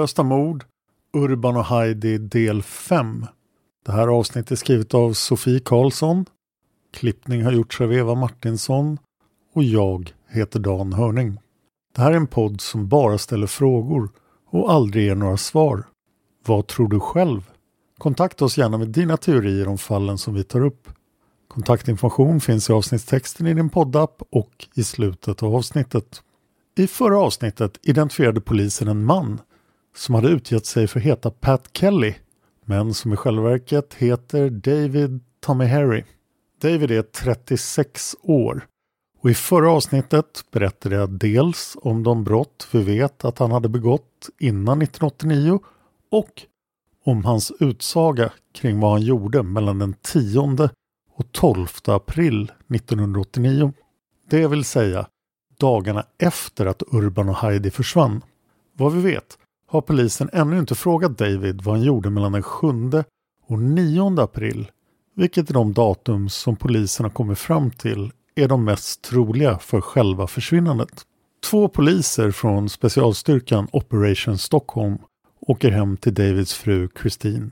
Olösta mord, Urban och Heidi del 5. Det här avsnittet är skrivet av Sofie Karlsson. Klippning har gjorts av Eva Martinsson och jag heter Dan Hörning. Det här är en podd som bara ställer frågor och aldrig ger några svar. Vad tror du själv? Kontakta oss gärna med dina teorier om fallen som vi tar upp. Kontaktinformation finns i avsnittstexten i din poddapp och i slutet av avsnittet. I förra avsnittet identifierade polisen en man som hade utgett sig för att heta Pat Kelly men som i själva verket heter David Tommy Harry. David är 36 år och i förra avsnittet berättade jag dels om de brott vi vet att han hade begått innan 1989 och om hans utsaga kring vad han gjorde mellan den 10 och 12 april 1989. Det vill säga dagarna efter att Urban och Heidi försvann. Vad vi vet har polisen ännu inte frågat David vad han gjorde mellan den 7 och 9 april, vilket är de datum som polisen har kommit fram till är de mest troliga för själva försvinnandet. Två poliser från specialstyrkan Operation Stockholm åker hem till Davids fru Christine.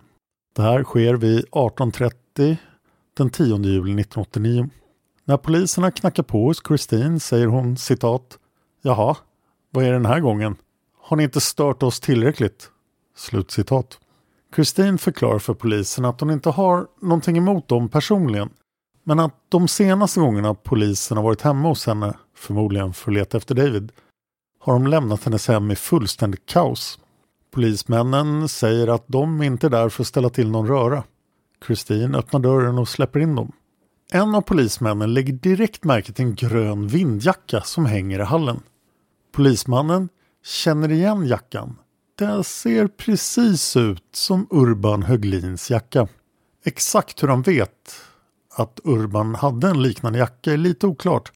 Det här sker vid 18.30 den 10 juli 1989. När poliserna knackar på hos Christine säger hon citat Jaha, vad är det den här gången? Har ni inte stört oss tillräckligt? Slutcitat. Christine förklarar för polisen att hon inte har någonting emot dem personligen men att de senaste gångerna polisen har varit hemma hos henne, förmodligen för att leta efter David, har de lämnat hennes hem i fullständigt kaos. Polismännen säger att de inte är där för att ställa till någon röra. Christine öppnar dörren och släpper in dem. En av polismännen lägger direkt märke till en grön vindjacka som hänger i hallen. Polismannen känner igen jackan. Den ser precis ut som Urban Höglins jacka. Exakt hur han vet att Urban hade en liknande jacka är lite oklart.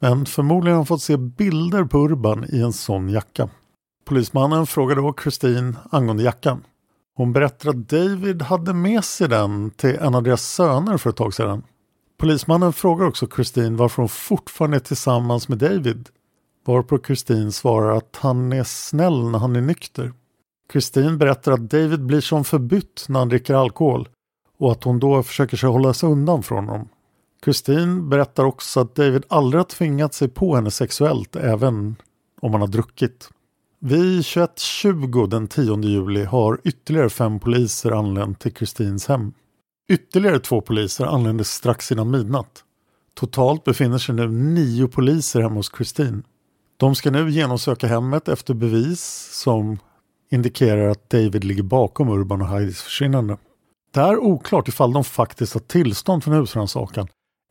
Men förmodligen har han fått se bilder på Urban i en sån jacka. Polismannen frågar då Christine angående jackan. Hon berättar att David hade med sig den till en av deras söner för ett tag sedan. Polismannen frågar också Christine varför hon fortfarande är tillsammans med David. Varpå Kristin svarar att han är snäll när han är nykter. Kristin berättar att David blir som förbytt när han dricker alkohol och att hon då försöker sig hålla sig undan från honom. Kristin berättar också att David aldrig har tvingat sig på henne sexuellt även om han har druckit. Vid 21.20 den 10 juli har ytterligare fem poliser anlänt till Kristins hem. Ytterligare två poliser anlände strax innan midnatt. Totalt befinner sig nu nio poliser hemma hos Kristin. De ska nu genomsöka hemmet efter bevis som indikerar att David ligger bakom Urban och Heidis försvinnande. Det är oklart ifall de faktiskt har tillstånd för en husrannsakan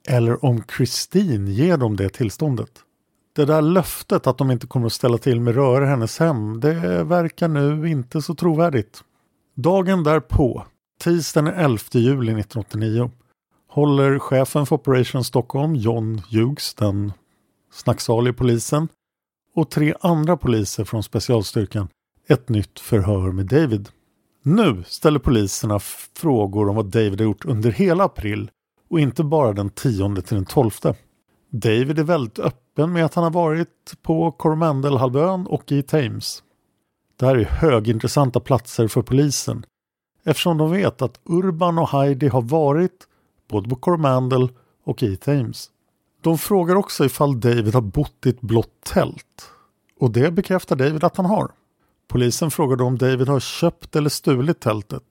eller om Christine ger dem det tillståndet. Det där löftet att de inte kommer att ställa till med röra i hennes hem, det verkar nu inte så trovärdigt. Dagen därpå, tisdagen den 11 juli 1989, håller chefen för Operation Stockholm, John Hughes, den snacksalige polisen, och tre andra poliser från specialstyrkan ett nytt förhör med David. Nu ställer poliserna frågor om vad David har gjort under hela april och inte bara den 10 till den 12. David är väldigt öppen med att han har varit på Coromandelhalvön och i Thames. Det här är högintressanta platser för polisen eftersom de vet att Urban och Heidi har varit både på Coromandel och i Thames. De frågar också ifall David har bott i ett blått tält och det bekräftar David att han har. Polisen frågar då om David har köpt eller stulit tältet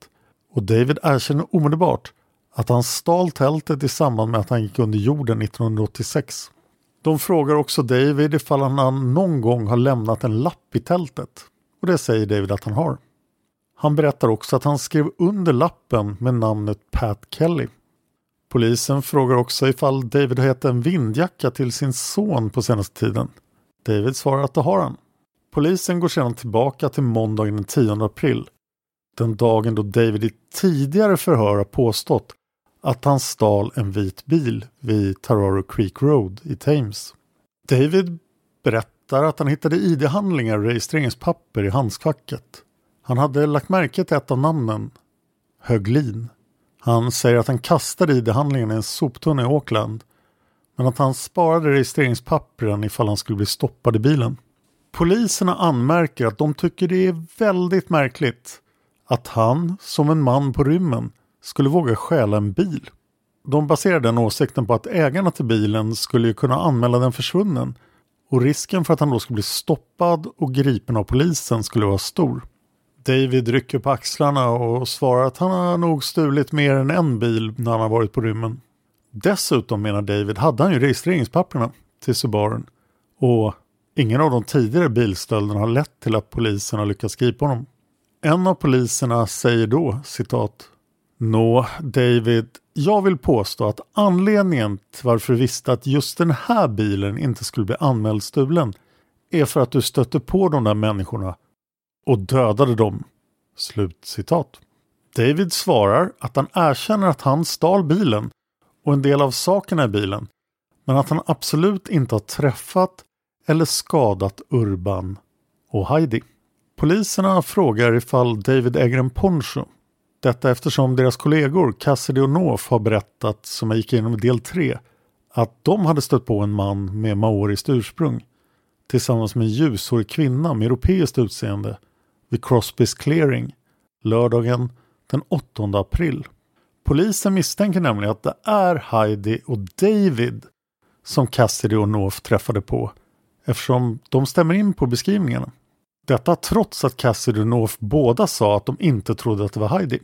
och David erkänner omedelbart att han stal tältet i samband med att han gick under jorden 1986. De frågar också David ifall han någon gång har lämnat en lapp i tältet och det säger David att han har. Han berättar också att han skrev under lappen med namnet Pat Kelly. Polisen frågar också ifall David har gett en vindjacka till sin son på senaste tiden. David svarar att det har han. Polisen går sedan tillbaka till måndagen den 10 april. Den dagen då David i tidigare förhör har påstått att han stal en vit bil vid Tararo Creek Road i Thames. David berättar att han hittade ID-handlingar och registreringspapper i handskfacket. Han hade lagt märke till ett av namnen, Höglin. Han säger att han kastade ID-handlingen i en soptunna i Auckland men att han sparade registreringspappren ifall han skulle bli stoppad i bilen. Poliserna anmärker att de tycker det är väldigt märkligt att han, som en man på rymmen, skulle våga stjäla en bil. De baserar den åsikten på att ägarna till bilen skulle kunna anmäla den försvunnen och risken för att han då skulle bli stoppad och gripen av polisen skulle vara stor. David rycker på axlarna och svarar att han har nog stulit mer än en bil när han har varit på rymmen. Dessutom menar David hade han ju registreringspapperna till Subaren och ingen av de tidigare bilstölderna har lett till att polisen har lyckats gripa honom. En av poliserna säger då citat Nå, David, jag vill påstå att anledningen till varför du visste att just den här bilen inte skulle bli anmäld stulen är för att du stötte på de där människorna och dödade dem. Slutcitat. David svarar att han erkänner att han stal bilen och en del av sakerna i bilen men att han absolut inte har träffat eller skadat Urban och Heidi. Poliserna frågar ifall David äger en poncho detta eftersom deras kollegor Cassidy och North har berättat, som jag gick igenom i del 3, att de hade stött på en man med maoriskt ursprung tillsammans med en ljushårig kvinna med europeiskt utseende vid Crosbys clearing lördagen den 8 april. Polisen misstänker nämligen att det är Heidi och David som Cassidy och North träffade på eftersom de stämmer in på beskrivningarna. Detta trots att Cassidy och North båda sa att de inte trodde att det var Heidi.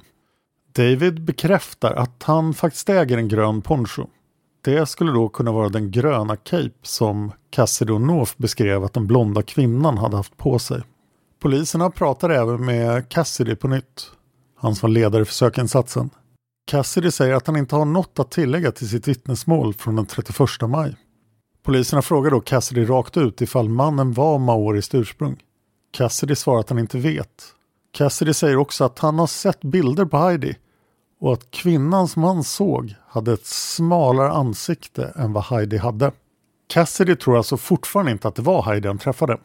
David bekräftar att han faktiskt äger en grön poncho. Det skulle då kunna vara den gröna cape som Cassidy och North beskrev att den blonda kvinnan hade haft på sig. Poliserna pratar även med Cassidy på nytt. Han som var ledare för sökinsatsen. Cassidy säger att han inte har något att tillägga till sitt vittnesmål från den 31 maj. Poliserna frågar då Cassidy rakt ut ifall mannen var maoriskt ursprung. Cassidy svarar att han inte vet. Cassidy säger också att han har sett bilder på Heidi och att kvinnan som han såg hade ett smalare ansikte än vad Heidi hade. Cassidy tror alltså fortfarande inte att det var Heidi han träffade.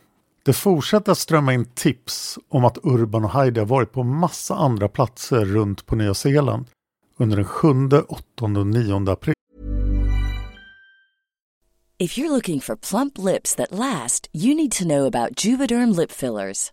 Det fortsätter att strömma in tips om att Urban och Heidi har varit på massa andra platser runt på Nya Zeeland under den 7, 8 och 9 april. If you're looking for plump lips that last, you need to know about Juvederm lip fillers.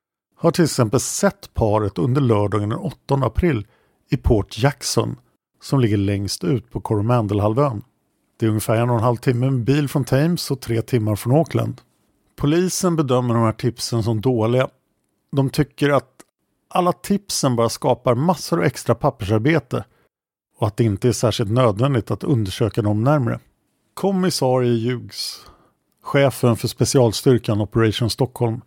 har till exempel sett paret under lördagen den 8 april i Port Jackson som ligger längst ut på Coromandelhalvön. Det är ungefär en och en halv timme med bil från Thames och tre timmar från Auckland. Polisen bedömer de här tipsen som dåliga. De tycker att alla tipsen bara skapar massor av extra pappersarbete och att det inte är särskilt nödvändigt att undersöka dem närmre. Kommissarie Hughes, chefen för specialstyrkan Operation Stockholm,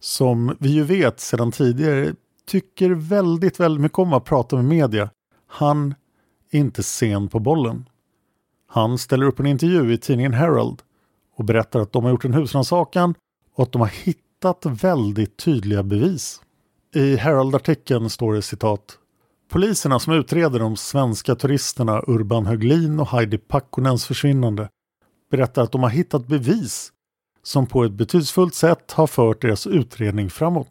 som vi ju vet sedan tidigare tycker väldigt, väldigt mycket om att prata med media. Han är inte sen på bollen. Han ställer upp en intervju i tidningen Herald och berättar att de har gjort en husrannsakan och att de har hittat väldigt tydliga bevis. I Herald-artikeln står det citat Poliserna som utreder de svenska turisterna Urban Höglin och Heidi Pakkonens försvinnande berättar att de har hittat bevis som på ett betydelsefullt sätt har fört deras utredning framåt.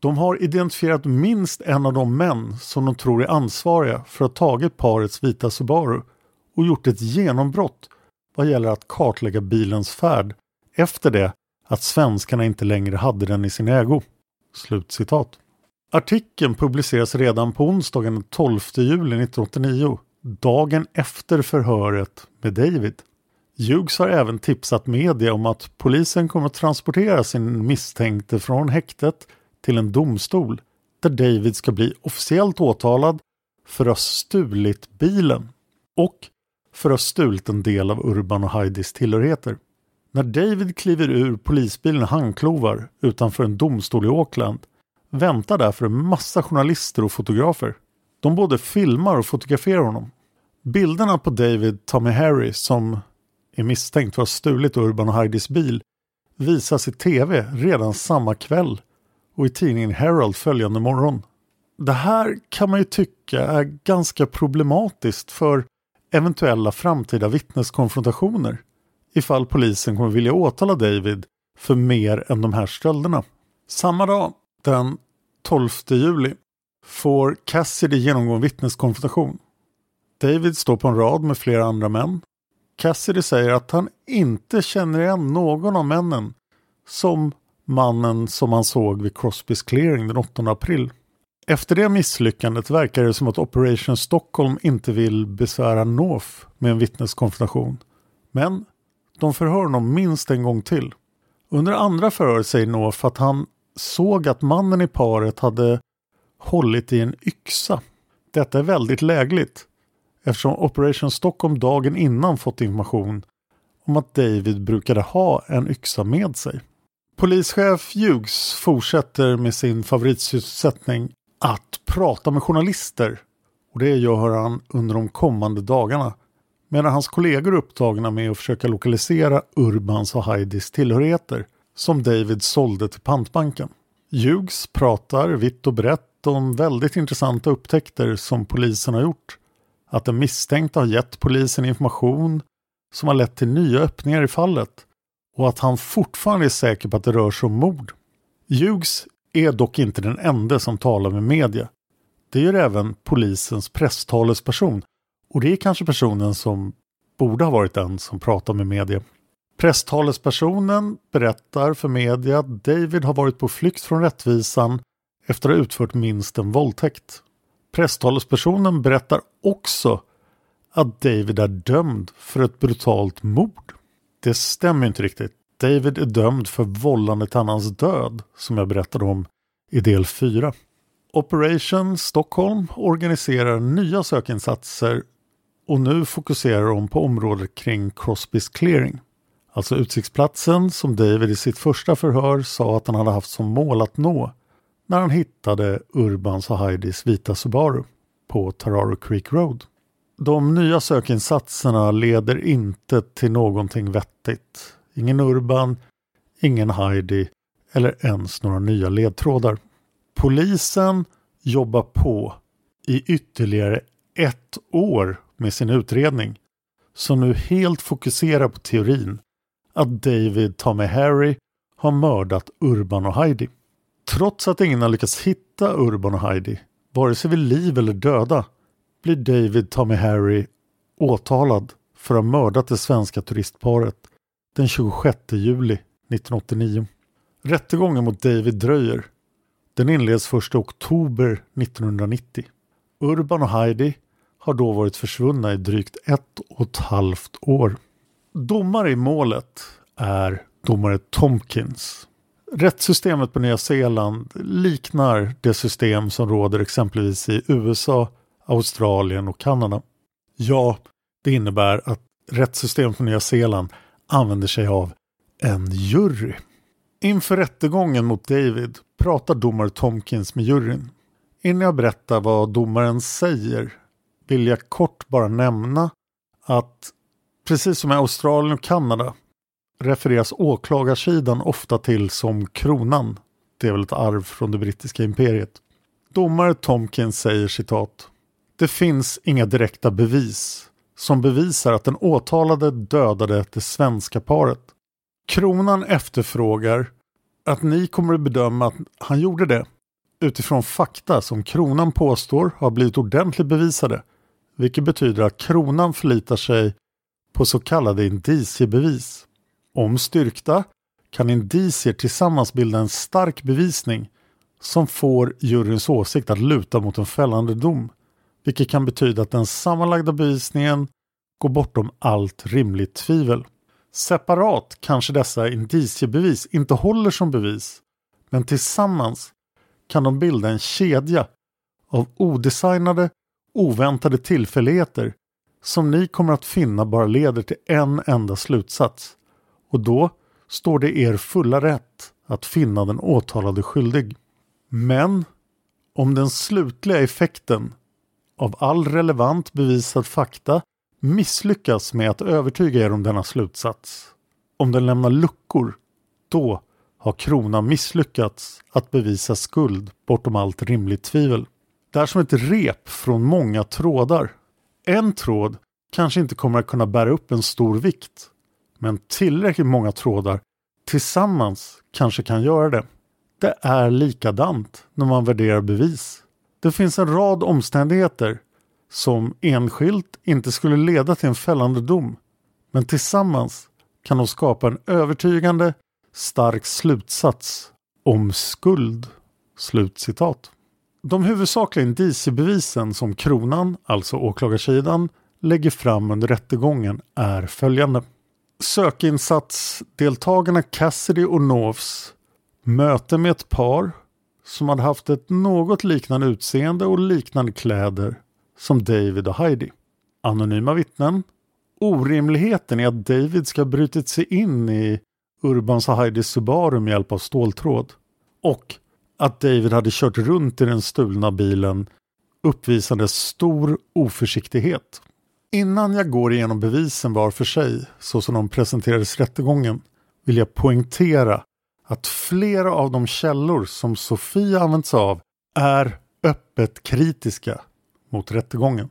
De har identifierat minst en av de män som de tror är ansvariga för att ha tagit parets vita Subaru och gjort ett genombrott vad gäller att kartlägga bilens färd efter det att svenskarna inte längre hade den i sin ägo. Slutcitat. Artikeln publiceras redan på onsdagen den 12 juli 1989, dagen efter förhöret med David. Hughes har även tipsat media om att polisen kommer att transportera sin misstänkte från häktet till en domstol där David ska bli officiellt åtalad för att ha stulit bilen och för att ha stulit en del av Urban och Heidis tillhörigheter. När David kliver ur polisbilen i handklovar utanför en domstol i Auckland väntar därför en massa journalister och fotografer. De både filmar och fotograferar honom. Bilderna på David tar med Harry som är misstänkt för att ha stulit Urban och Heidis bil visas i tv redan samma kväll och i tidningen Herald följande morgon. Det här kan man ju tycka är ganska problematiskt för eventuella framtida vittneskonfrontationer ifall polisen kommer vilja åtala David för mer än de här stölderna. Samma dag, den 12 juli, får Cassidy genomgå en vittneskonfrontation. David står på en rad med flera andra män Cassidy säger att han inte känner igen någon av männen som mannen som han såg vid Crosbys clearing den 8 april. Efter det misslyckandet verkar det som att Operation Stockholm inte vill besvära North med en vittneskonfrontation. Men de förhör honom minst en gång till. Under andra förhör säger North att han såg att mannen i paret hade hållit i en yxa. Detta är väldigt lägligt eftersom Operation Stockholm dagen innan fått information om att David brukade ha en yxa med sig. Polischef Hughes fortsätter med sin favoritsysselsättning att prata med journalister och det gör han under de kommande dagarna medan hans kollegor är upptagna med att försöka lokalisera Urbans och Heidis tillhörigheter som David sålde till pantbanken. Hughes pratar vitt och brett om väldigt intressanta upptäckter som polisen har gjort. Att den misstänkte har gett polisen information som har lett till nya öppningar i fallet och att han fortfarande är säker på att det rör sig om mord. Hughes är dock inte den enda som talar med media. Det gör även polisens presstalesperson och det är kanske personen som borde ha varit den som pratar med media. Presstalespersonen berättar för media att David har varit på flykt från rättvisan efter att ha utfört minst en våldtäkt. Presstalespersonen berättar också att David är dömd för ett brutalt mord. Det stämmer inte riktigt. David är dömd för vållande till annans död som jag berättade om i del 4. Operation Stockholm organiserar nya sökinsatser och nu fokuserar de på området kring Crosbys clearing. Alltså utsiktsplatsen som David i sitt första förhör sa att han hade haft som mål att nå när han hittade Urbans och Heidis vita Subaru på Tararo Creek Road. De nya sökinsatserna leder inte till någonting vettigt. Ingen Urban, ingen Heidi eller ens några nya ledtrådar. Polisen jobbar på i ytterligare ett år med sin utredning som nu helt fokuserar på teorin att David Tommy Harry har mördat Urban och Heidi. Trots att ingen har lyckats hitta Urban och Heidi, vare sig vid liv eller döda, blir David Tommy, Harry åtalad för att ha mördat det svenska turistparet den 26 juli 1989. Rättegången mot David dröjer. Den inleds 1 oktober 1990. Urban och Heidi har då varit försvunna i drygt ett och ett halvt år. Domare i målet är domare Tomkins. Rättssystemet på Nya Zeeland liknar det system som råder exempelvis i USA, Australien och Kanada. Ja, det innebär att rättssystemet på Nya Zeeland använder sig av en jury. Inför rättegången mot David pratar domare Tomkins med juryn. Innan jag berättar vad domaren säger vill jag kort bara nämna att precis som i Australien och Kanada refereras åklagarsidan ofta till som kronan. Det är väl ett arv från det brittiska imperiet. Domare Tomkins säger citat. Det finns inga direkta bevis som bevisar att den åtalade dödade det svenska paret. Kronan efterfrågar att ni kommer att bedöma att han gjorde det utifrån fakta som kronan påstår har blivit ordentligt bevisade vilket betyder att kronan förlitar sig på så kallade indiciebevis. Om styrkta kan indicier tillsammans bilda en stark bevisning som får juryns åsikt att luta mot en fällande dom, vilket kan betyda att den sammanlagda bevisningen går bortom allt rimligt tvivel. Separat kanske dessa indiciebevis inte håller som bevis, men tillsammans kan de bilda en kedja av odesignade oväntade tillfälligheter som ni kommer att finna bara leder till en enda slutsats. Och då står det er fulla rätt att finna den åtalade skyldig. Men om den slutliga effekten av all relevant bevisad fakta misslyckas med att övertyga er om denna slutsats, om den lämnar luckor, då har kronan misslyckats att bevisa skuld bortom allt rimligt tvivel. Det är som ett rep från många trådar. En tråd kanske inte kommer att kunna bära upp en stor vikt. Men tillräckligt många trådar tillsammans kanske kan göra det. Det är likadant när man värderar bevis. Det finns en rad omständigheter som enskilt inte skulle leda till en fällande dom. Men tillsammans kan de skapa en övertygande stark slutsats om skuld. Slutcitat. De huvudsakliga indiciebevisen som kronan, alltså åklagarsidan, lägger fram under rättegången är följande. Sökinsatsdeltagarna Cassidy och Novs möte med ett par som hade haft ett något liknande utseende och liknande kläder som David och Heidi. anonyma vittnen, orimligheten i att David ska ha brutit sig in i Urbans och Heidis Subaru med hjälp av ståltråd och att David hade kört runt i den stulna bilen uppvisade stor oförsiktighet. Innan jag går igenom bevisen var för sig, så som de presenterades i rättegången, vill jag poängtera att flera av de källor som Sofia använt sig av är öppet kritiska mot rättegången.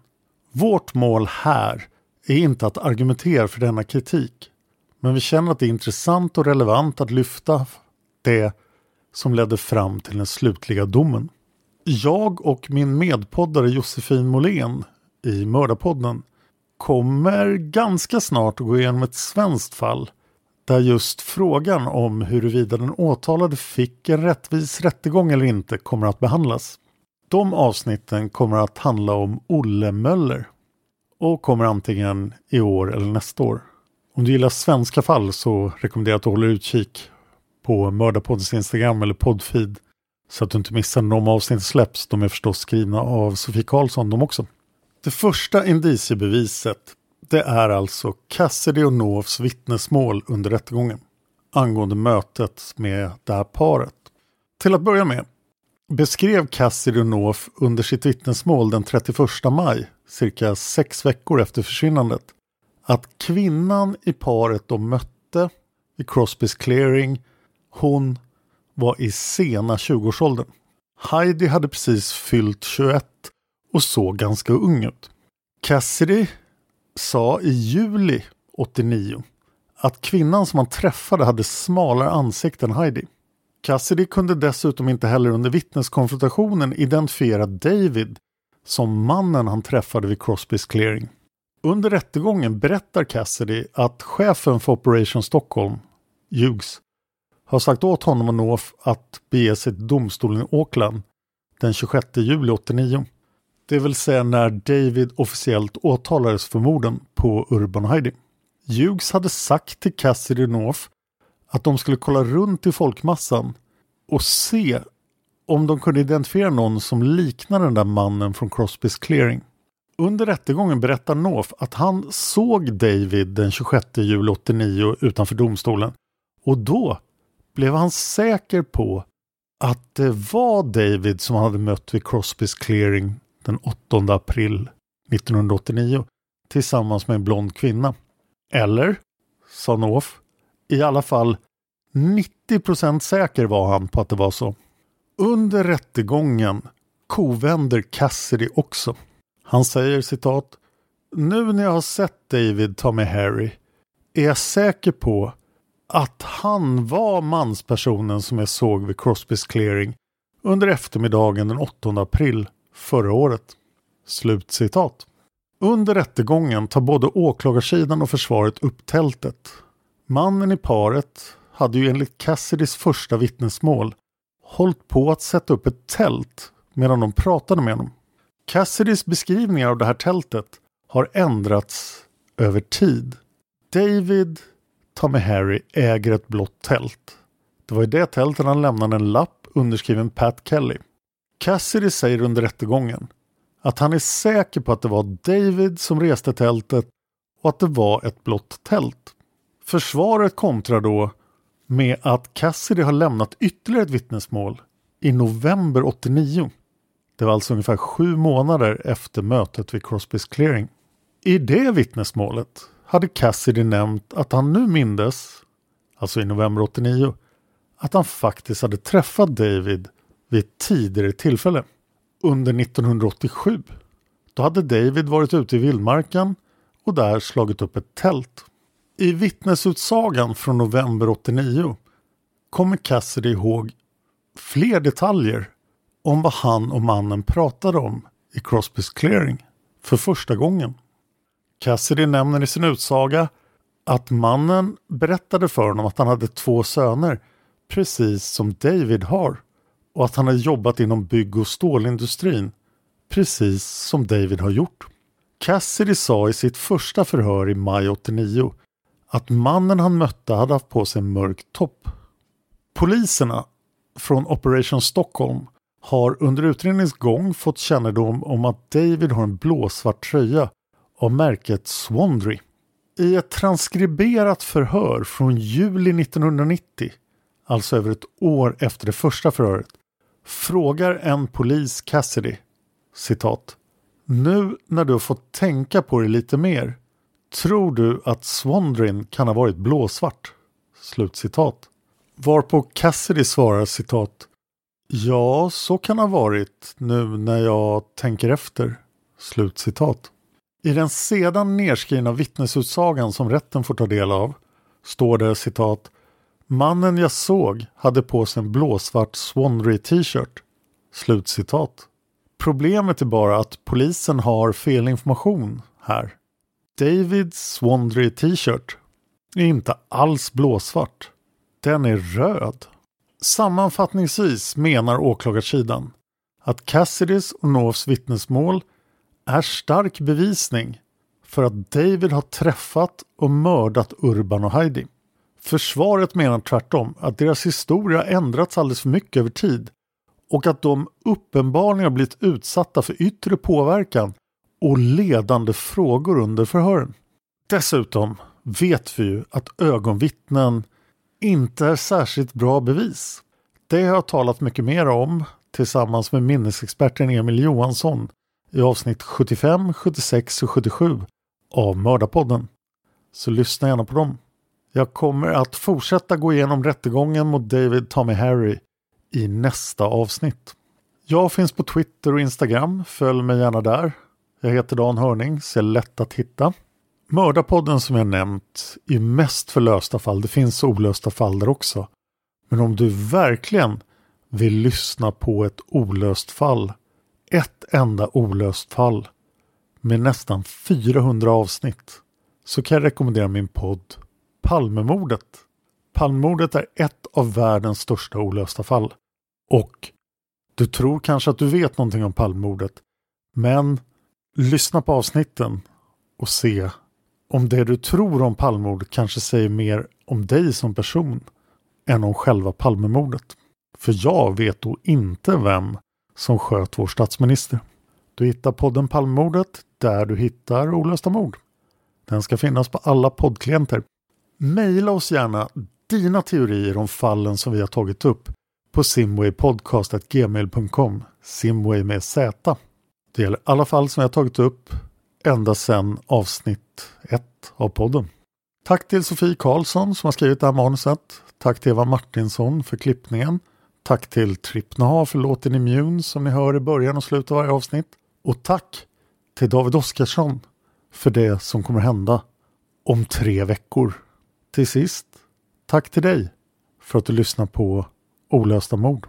Vårt mål här är inte att argumentera för denna kritik, men vi känner att det är intressant och relevant att lyfta det som ledde fram till den slutliga domen. Jag och min medpoddare Josefin Molén i Mördarpodden kommer ganska snart att gå igenom ett svenskt fall där just frågan om huruvida den åtalade fick en rättvis rättegång eller inte kommer att behandlas. De avsnitten kommer att handla om Olle Möller och kommer antingen i år eller nästa år. Om du gillar svenska fall så rekommenderar jag att du håller utkik på Mördarpoddens Instagram eller poddfeed så att du inte missar när de avsnitt släpps. De är förstås skrivna av Sofie Karlsson de också. Det första indiciebeviset det är alltså Cassidy och Novs vittnesmål under rättegången angående mötet med det här paret. Till att börja med beskrev Cassidy och Nof under sitt vittnesmål den 31 maj, cirka sex veckor efter försvinnandet, att kvinnan i paret de mötte i Crosbys clearing, hon var i sena 20-årsåldern. Heidi hade precis fyllt 21 och såg ganska ung ut. Cassidy sa i juli 89 att kvinnan som han träffade hade smalare ansikte än Heidi. Cassidy kunde dessutom inte heller under vittneskonfrontationen identifiera David som mannen han träffade vid Crosbys clearing. Under rättegången berättar Cassidy att chefen för Operation Stockholm, Hughes, har sagt åt honom och North att bege sig till domstolen i Auckland den 26 juli 89. Det vill säga när David officiellt åtalades för morden på Urban Heidi. Hughes hade sagt till Cassidy North att de skulle kolla runt i folkmassan och se om de kunde identifiera någon som liknar den där mannen från Crosbys clearing. Under rättegången berättar North att han såg David den 26 juli 89 utanför domstolen och då blev han säker på att det var David som han hade mött vid Crosbys clearing den 8 april 1989 tillsammans med en blond kvinna. Eller, sa North, i alla fall 90% säker var han på att det var så. Under rättegången kovänder Cassidy också. Han säger citat Nu när jag har sett David ta med Harry är jag säker på att han var manspersonen som jag såg vid Crosbys clearing under eftermiddagen den 8 april förra året. Slutcitat. Under rättegången tar både åklagarsidan och försvaret upp tältet. Mannen i paret hade ju enligt Cassidys första vittnesmål hållit på att sätta upp ett tält medan de pratade med honom. Cassidys beskrivningar av det här tältet har ändrats över tid. David Tommy Harry äger ett blått tält. Det var i det tältet han lämnade en lapp underskriven Pat Kelly. Cassidy säger under rättegången att han är säker på att det var David som reste tältet och att det var ett blått tält. Försvaret kontrar då med att Cassidy har lämnat ytterligare ett vittnesmål i november 89. Det var alltså ungefär sju månader efter mötet vid Crosbys clearing. I det vittnesmålet hade Cassidy nämnt att han nu mindes, alltså i november 89, att han faktiskt hade träffat David vid ett tidigare tillfälle. Under 1987. Då hade David varit ute i vildmarken och där slagit upp ett tält. I vittnesutsagan från november 89 kommer Cassidy ihåg fler detaljer om vad han och mannen pratade om i Crosbys clearing för första gången. Cassidy nämner i sin utsaga att mannen berättade för honom att han hade två söner precis som David har och att han har jobbat inom bygg och stålindustrin precis som David har gjort. Cassidy sa i sitt första förhör i maj 89 att mannen han mötte hade haft på sig en mörk topp. Poliserna från Operation Stockholm har under utredningens gång fått kännedom om att David har en blåsvart tröja av märket Swandry. I ett transkriberat förhör från juli 1990, alltså över ett år efter det första förhöret, frågar en polis Cassidy, citat, Nu när du har fått tänka på det lite mer, tror du att Swandrin kan ha varit blåsvart? Slutcitat. Varpå Cassidy svarar citat Ja, så kan ha varit nu när jag tänker efter. Slutcitat. I den sedan nedskrivna vittnesutsagan som rätten får ta del av står det citat Mannen jag såg hade på sig en blåsvart Swanry t-shirt. Slutcitat. Problemet är bara att polisen har fel information här. Davids Swandry t-shirt är inte alls blåsvart. Den är röd. Sammanfattningsvis menar åklagarsidan att Cassidys och Norths vittnesmål är stark bevisning för att David har träffat och mördat Urban och Heidi. Försvaret menar tvärtom att deras historia ändrats alldeles för mycket över tid och att de uppenbarligen har blivit utsatta för yttre påverkan och ledande frågor under förhören. Dessutom vet vi ju att ögonvittnen inte är särskilt bra bevis. Det har jag talat mycket mer om tillsammans med minnesexperten Emil Johansson i avsnitt 75, 76 och 77 av Mördarpodden. Så lyssna gärna på dem. Jag kommer att fortsätta gå igenom rättegången mot David Tommy Harry i nästa avsnitt. Jag finns på Twitter och Instagram. Följ mig gärna där. Jag heter Dan Hörning, så är lätt att hitta. Mördarpodden som jag nämnt är mest för lösta fall. Det finns olösta fall där också. Men om du verkligen vill lyssna på ett olöst fall, ett enda olöst fall med nästan 400 avsnitt, så kan jag rekommendera min podd Palmemordet. Palmemordet är ett av världens största olösta fall. Och du tror kanske att du vet någonting om Palmemordet, men lyssna på avsnitten och se om det du tror om Palmemordet kanske säger mer om dig som person än om själva Palmemordet. För jag vet då inte vem som sköt vår statsminister. Du hittar podden Palmemordet där du hittar olösta mord. Den ska finnas på alla poddklienter. Maila oss gärna dina teorier om fallen som vi har tagit upp på simwaypodcast.gmail.com Simway med Z. Det gäller alla fall som jag har tagit upp ända sedan avsnitt 1 av podden. Tack till Sofie Karlsson som har skrivit det här manuset. Tack till Eva Martinsson för klippningen. Tack till Trippnaha för låten Immune som ni hör i början och slutet av varje avsnitt. Och tack till David Oskarsson för det som kommer hända om tre veckor. Till sist, tack till dig för att du lyssnar på Olösta mord.